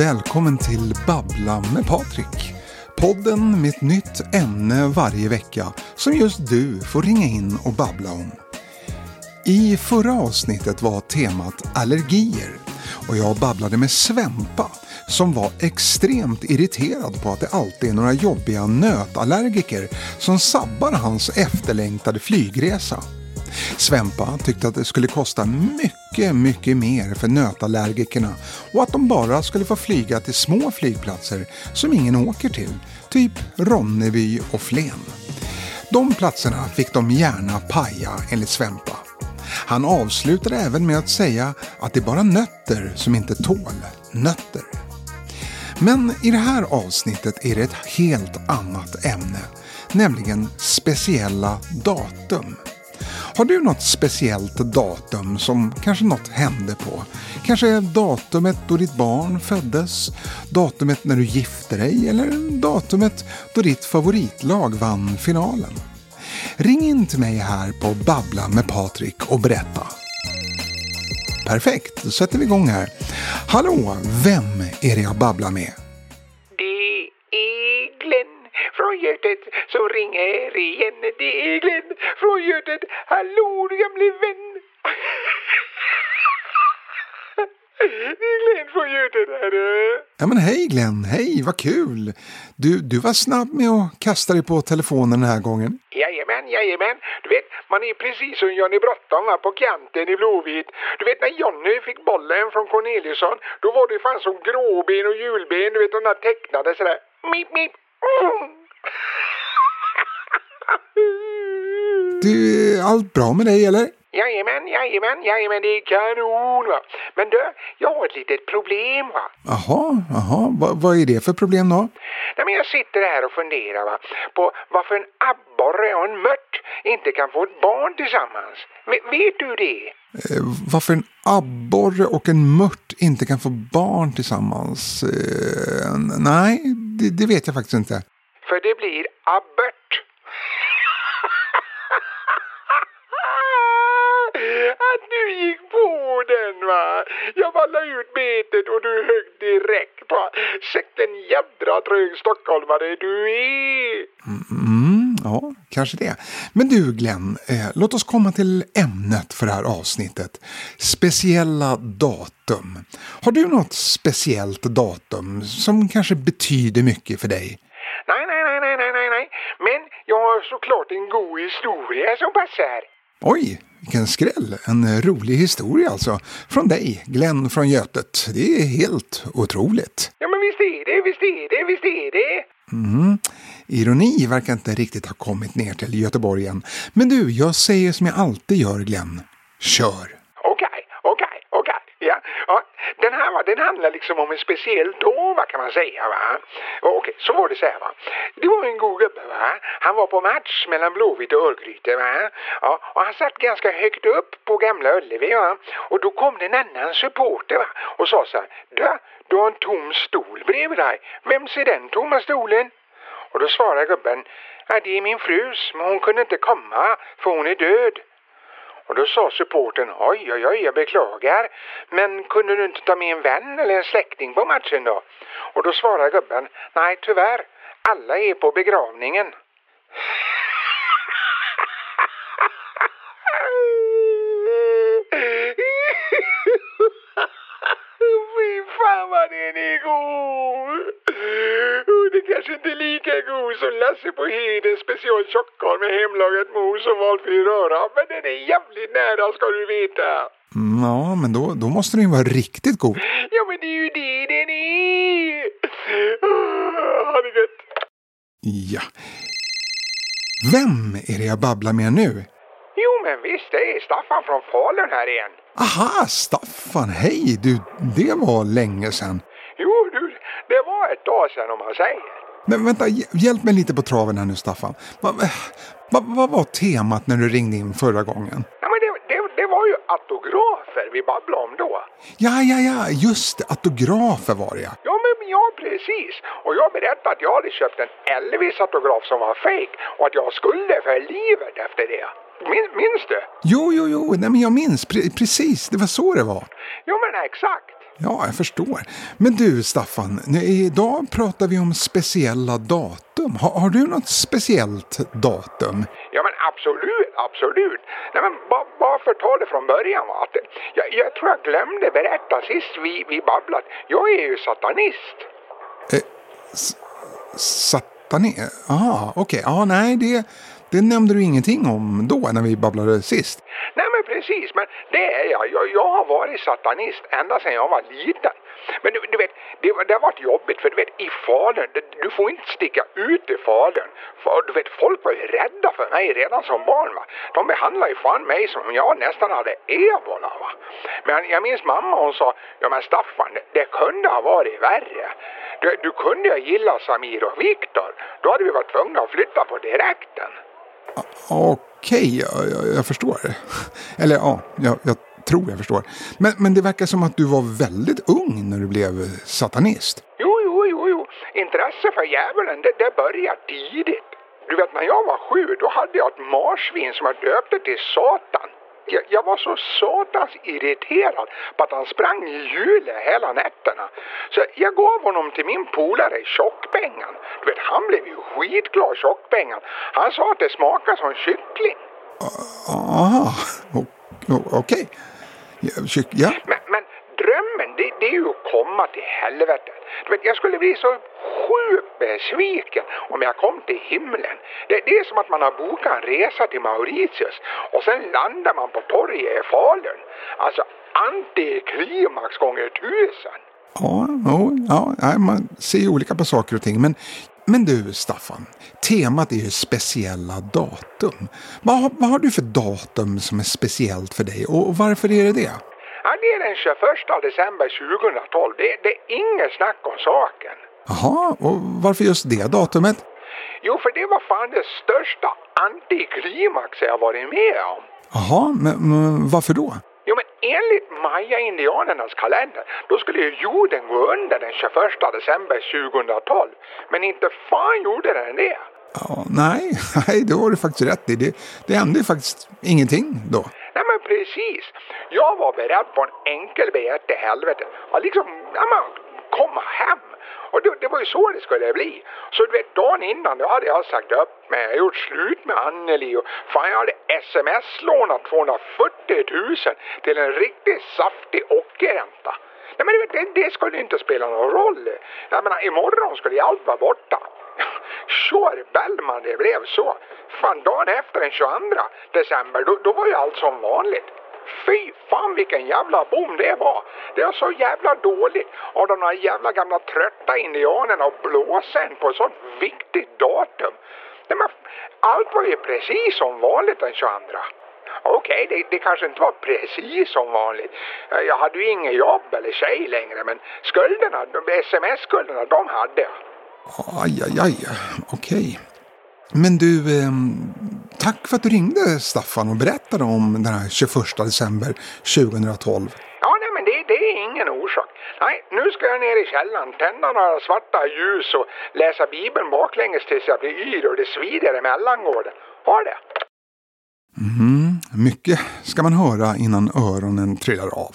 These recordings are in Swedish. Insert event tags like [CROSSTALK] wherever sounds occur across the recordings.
välkommen till Babbla med Patrik. Podden med ett nytt ämne varje vecka som just du får ringa in och babbla om. I förra avsnittet var temat allergier och jag babblade med Svempa som var extremt irriterad på att det alltid är några jobbiga nötallergiker som sabbar hans efterlängtade flygresa. Svempa tyckte att det skulle kosta mycket, mycket mer för nötallergikerna och att de bara skulle få flyga till små flygplatser som ingen åker till, typ Ronneby och Flen. De platserna fick de gärna paja enligt Svempa. Han avslutade även med att säga att det är bara nötter som inte tål nötter. Men i det här avsnittet är det ett helt annat ämne, nämligen speciella datum. Har du något speciellt datum som kanske något hände på? Kanske datumet då ditt barn föddes? Datumet när du gifte dig? Eller datumet då ditt favoritlag vann finalen? Ring in till mig här på Babbla med Patrik och berätta. Perfekt, då sätter vi igång här. Hallå, vem är det jag babblar med? Götet som ringer igen. Det är Glenn från Götet. Hallå du gamle vän. Det är Glenn från Götet här. Ja men hej Glenn, hej vad kul! Du, du var snabb med att kasta dig på telefonen den här gången. Jajamän, jajamän. Du vet, man är precis som Johnny Bråttom va, på kanten i Blåvitt. Du vet när Johnny fick bollen från Corneliusson, då var det fan som gråben och julben, du vet de där tecknade sådär. Mip, mip. Mm. Du, är allt bra med dig eller? Jajamän, jajamän, jajamän, det är kanon va. Men du, jag har ett litet problem va. Jaha, jaha, Va, vad är det för problem då? Nej, men jag sitter här och funderar va, på varför en abborre och en mört inte kan få ett barn tillsammans. V- vet du det? Eh, varför en abborre och en mört inte kan få barn tillsammans? Eh, nej, det, det vet jag faktiskt inte. För det blir abbört. [LAUGHS] Att du gick på den va. Jag bara la ut betet och du högg direkt på. Säkten jädra trög stockholmare du är. Mm, ja, kanske det. Men du Glenn, eh, låt oss komma till ämnet för det här avsnittet. Speciella datum. Har du något speciellt datum som kanske betyder mycket för dig? Nej, nej, nej, nej, nej, nej, nej. Men jag har såklart en god historia som passar. Oj, vilken skräll. En rolig historia alltså. Från dig, Glenn från Götet. Det är helt otroligt. Ja, men visst är det, visst är det, visst är det. Mm. Ironi verkar inte riktigt ha kommit ner till Göteborg än. Men du, jag säger som jag alltid gör, Glenn. Kör! Okej, okej, okej. Ja, ja. Den här va, den handlar liksom om en speciell dag va, kan man säga va. Okej, Okej, så var det så här va. Det var en god gubbe va. Han var på match mellan Blåvitt och Örgryte va. Ja, och han satt ganska högt upp på Gamla Ullevi va. Och då kom det en annan supporter va. Och sa så här. Du, du har en tom stol bredvid dig. Vem ser den tomma stolen? Och då svarade gubben. Ja, det är min frus, men hon kunde inte komma för hon är död. Och då sa supporten, oj, oj, oj, jag beklagar. Men kunde du inte ta med en vän eller en släkting på matchen då? Och då svarade gubben, nej tyvärr, alla är på begravningen. [LAUGHS] Fy fan vad den är god! Inte lika god som Lasse på Heden special tjockkorv med hemlagat mos och valfri röra. Men den är jävligt nära ska du veta. Mm, Ja, men då, då måste den ju vara riktigt god. Ja men det är ju det den är! Ha det gött! Ja. Vem är det jag babblar med nu? Jo men visst, det är Staffan från Falun här igen. Aha, Staffan, hej du, det var länge sedan. Jo du, det var ett tag sedan om man säger. Men vänta, hj- hjälp mig lite på traven här nu Staffan. Vad va, vad var temat när du ringde in förra gången? Ja, men det, det, det var ju autografer vi babblade om då. Ja, ja, ja, just det, autografer var det ja. Ja, men ja, precis. Och jag berättade att jag hade köpt en Elvis-autograf som var fake och att jag har skulder för livet efter det. Min, minns du? Jo, jo, jo, nej men jag minns, pre precis, det var så det var. Jo, men exakt. Ja, jag förstår. Men du, Staffan, idag pratar vi om speciella datum. Har, har du något speciellt datum? Ja men absolut, absolut. Nej men varför ta det från början va? Att, jag, jag tror jag glömde berätta sist vi, vi babblat. Jag är ju satanist. Eh, satanist? Aha, okej. Okay. Ja, nej, det, det nämnde du ingenting om då när vi babblade sist. Precis, men det är jag. Jag, jag har varit satanist ända sedan jag var liten. Men du, du vet, det, det har varit jobbigt för du vet i Falun, du får inte sticka ut i Falun. För du vet, folk var ju rädda för mig redan som barn va. De behandlade ju fan mig som om jag nästan hade ebola va. Men jag minns mamma hon sa, ja men Staffan, det, det kunde ha varit värre. Du, du kunde ha gillat Samir och Viktor. Då hade vi varit tvungna att flytta på direkten. Okej, okay, jag, jag, jag, förstår. Eller ja, jag, jag, tror jag förstår. Men, men det verkar som att du var väldigt ung när du blev satanist. Jo, jo, jo, jo. Intresse för djävulen, det, det började tidigt. Du vet, när jag var sju, då hade jag ett marsvin som jag döpte till Satan jag, jag, var så satans irriterad på att han sprang i hjulet hela nätterna. Så jag gav honom till min polare Tjockpengan. Du vet, han blev ju skitglad Tjockpengan. Han sa att det smakar som kyckling. Aha, okej. Okay. Ja. Men, det, är ju att komma till helvetet. Du vet, jag skulle bli så sjukt besviken om jag kom till himlen. Det, det, är som att man har bokat en resa till Mauritius och sen landar man på torget i Falun. Alltså antiklimax gånger tusen. Ja, ja, ja, man ser ju olika på saker och ting. Men, men du, Staffan, temat är ju speciella datum. Vad, vad har du för datum som är speciellt för dig och varför är det det? Är den 21 december 2012. Det, det är inget snack om saken. Jaha, och varför just det datumet? Jo, för det var fan det största antiklimax jag varit med om. Jaha, men, men varför då? Jo, men enligt maya-indianernas kalender, då skulle ju jorden gå under den 21 december 2012. Men inte fan gjorde den det. Ja, nej, [LAUGHS] nej, det har du faktiskt rätt i. Det, det hände ju faktiskt ingenting då. Nej men precis. Jag var beredd på en enkel biljett till helvete. Att liksom, ja men, komma hem. Och det, det, var ju så det skulle bli. Så du vet, dagen innan då hade jag sagt upp mig. Jag gjort slut med Anneli och fan jag hade sms-lånat 240 000 till en riktigt saftig ockerränta. Nej men du vet, det, det skulle inte spela någon roll. Jag menar, imorgon skulle allt vara borta. [LAUGHS] Sure Bellman det blev så. Fan, dagen efter den 22 december, då, då var ju allt som vanligt. Fy fan vilken jävla bom det var! Det var så jävla dåligt av de här jävla gamla trötta indianerna och blåsen på ett sånt viktigt datum. Nej, men, allt var ju precis som vanligt den 22. Okej, okay, det, det, kanske inte var precis som vanligt. Eh, jag hade ju inget jobb eller tjej längre men skulderna, sms-skulderna, de hade jag. Aj, aj, aj. Okej. Men du, ehm, tack för att du ringde Staffan och berättade om den här 21 december 2012. Ja, nej men det, det är ingen orsak. Nej, nu ska jag ner i källaren, tända några svarta ljus och läsa Bibeln baklänges tills jag blir yr och det svider i mellangården. Ha det! Mm, mycket ska man höra innan öronen trillar av.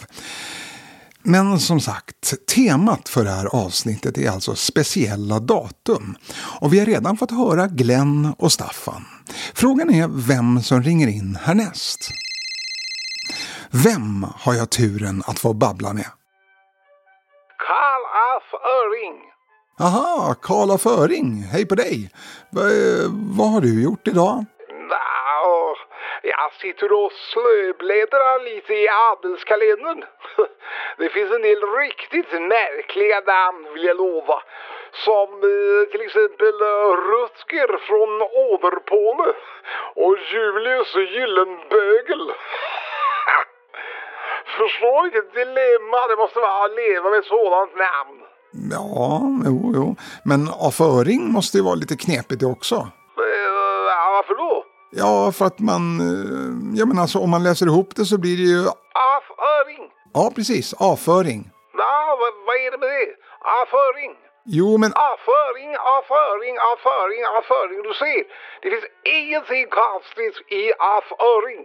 Men som sagt, temat för det här avsnittet är alltså speciella datum. Och vi har redan fått höra Glenn och Staffan. Frågan är vem som ringer in härnäst. Vem har jag turen att få babbla med? Karl af Öring. Aha, Karl af Öring. Hej på dig. V vad har du gjort idag? Jag sitter och slöbläddrar lite i adelskalendern. [LAUGHS] Det finns en del riktigt märkliga namn vill jag lova. Som eh, till exempel eh, Rutger från Åderpåle och Julius Gyllenbögel. [LAUGHS] Förstår vilket dilemma det måste vara att leva med ett sådant namn. Ja, jo, jo. Men avföring måste ju vara lite knepigt det också. Ja, för att man... Eh, ja, men alltså om man läser ihop det så blir det ju... Avföring! Ja, precis. Avföring. Ja, vad, vad är det med det? Avföring! Jo, men... Avföring, avföring, avföring, avföring. Du ser, det finns ingenting konstigt i avföring.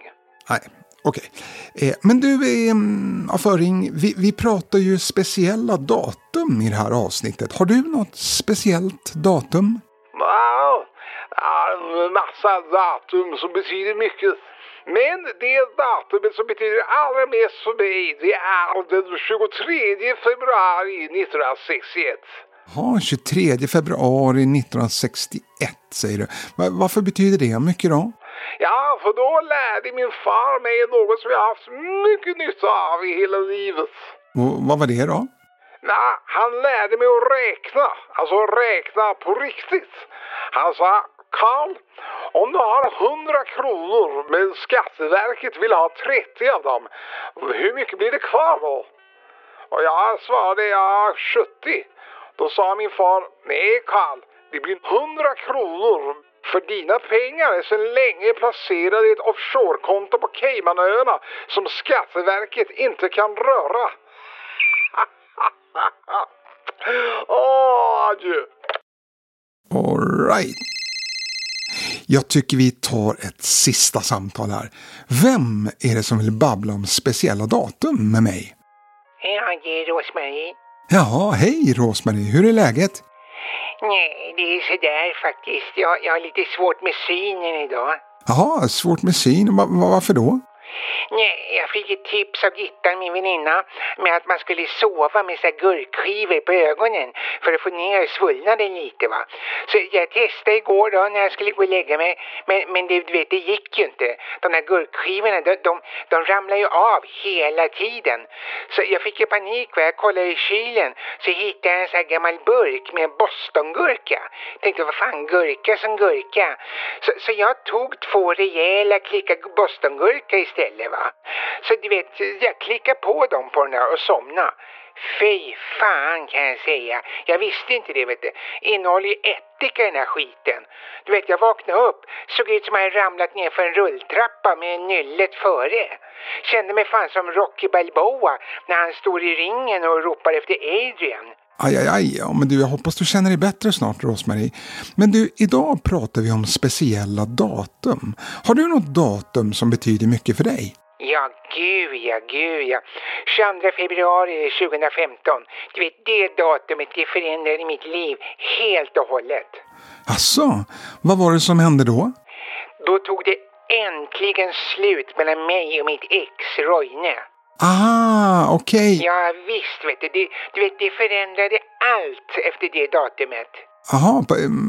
Nej, Okej. Eh, men du, eh, Aföring, vi, vi pratar ju speciella datum i det här avsnittet. Har du något speciellt datum? Ja, en massa datum som betyder mycket. Men det datumet som betyder allra mest för mig det är den 23 februari 1961. Ja, 23 februari 1961 säger du. Varför betyder det mycket då? Ja, för då lärde min far mig något som jag haft mycket nytta av i hela livet. Och vad var det då? Nej, han lärde mig att räkna. Alltså räkna på riktigt. Han sa, Karl, om du har 100 kronor men Skatteverket vill ha 30 av dem, hur mycket blir det kvar då? Och jag svarade, ja 70. Då sa min far, nej Karl, det blir 100 kronor för dina pengar är sedan länge placerade i ett offshorekonto på Caymanöarna som Skatteverket inte kan röra. [LAUGHS] Åh, oh, adjö. All right. Jag tycker vi tar ett sista samtal här. Vem är det som vill babbla om speciella datum med mig? Ja, det är Rosmarie. Jaha, hej Rosmarie, hur är läget? Nej, det är sådär faktiskt. Jag, jag har lite svårt med synen idag. Jaha, svårt med syn. Va, varför då? Nej, jag fick ett tips av Gittan, min väninna, med att man skulle sova med så gurkskivor på ögonen för att få ner svullnaden lite va. Så jag testade igår då när jag skulle gå och lägga mig, men, men det, du vet, det gick ju inte. De där gurkskivorna, de, de, de ramlar ju av hela tiden. Så jag fick ju panik va, jag kollade i kylen, så hittade jag en sån här gammal burk med bostongurka. Tänkte, vad fan, gurka som gurka. Så, så jag tog två rejäla klickar bostongurka istället va. Så du vet, jag klickar på dem på den där och somna. Fy fan kan jag säga. Jag visste inte det vet du. Innehåller ju ättika den här skiten. Du vet, jag vaknade upp, såg ut som jag ramlat ner för en rulltrappa med nyllet före. Kände mig fan som Rocky Balboa när han står i ringen och ropar efter Adrian. Aj, aj, aj. Ja, men du, jag hoppas du känner dig bättre snart, Rosmarie. Men du, idag pratar vi om speciella datum. Har du något datum som betyder mycket för dig? Ja, gud ja, gud ja. 22 februari 2015. Du vet, det datumet det förändrade mitt liv helt och hållet. Asså, vad var det som hände då? Då tog det äntligen slut mellan mig och mitt ex, Roine. Ah, okej. Okay. Ja, visst vet du. Det, du vet, det förändrade allt efter det datumet. Jaha,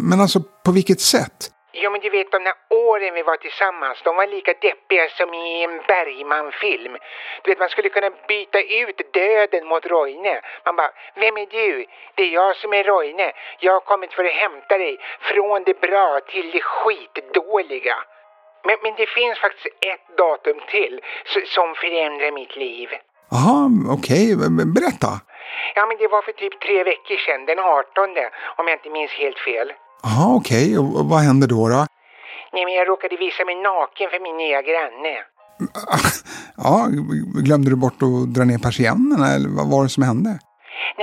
men alltså på vilket sätt? Ja, men du vet de där åren vi var tillsammans, de var lika deppiga som i en Bergman-film. Du vet, man skulle kunna byta ut döden mot Roine. Man bara, vem är du? Det är jag som är Roine. Jag har kommit för att hämta dig från det bra till det skitdåliga. Men, men det finns faktiskt ett datum till som förändrar mitt liv. Jaha, okej. Okay. Berätta. Ja, men det var för typ tre veckor sedan, den 18, om jag inte minns helt fel. Jaha, okej. Okay. Och vad hände då, då? Nej, men jag råkade visa mig naken för min nya granne. [LAUGHS] Ja, glömde du bort att dra ner persiennerna eller vad var det som hände?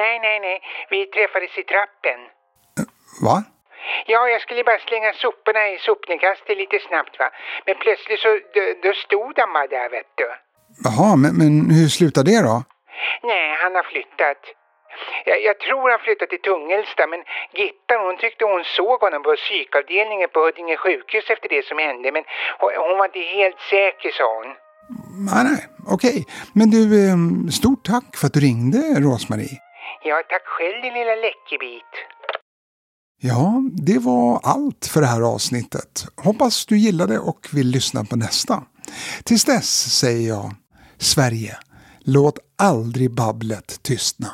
Nej, nej, nej. Vi träffades i trappen. Va? Ja, jag skulle bara slänga soporna i sopnedkastet lite snabbt va. Men plötsligt så då, stod han bara där vet du. Jaha, men, men hur slutade det då? Nej, han har flyttat. Jag, jag, tror han flyttade till Tungelsta men Gittan hon tyckte hon såg honom på psykavdelningen på Huddinge sjukhus efter det som hände men hon, var inte helt säker sa hon. Nej, nej, okej. Men du, ehm, stort tack för att du ringde Rosmarie. Ja, tack själv din lilla läckerbit. Ja, det var allt för det här avsnittet. Hoppas du gillade och vill lyssna på nästa. Tills dess säger jag Sverige, låt aldrig babblet tystna.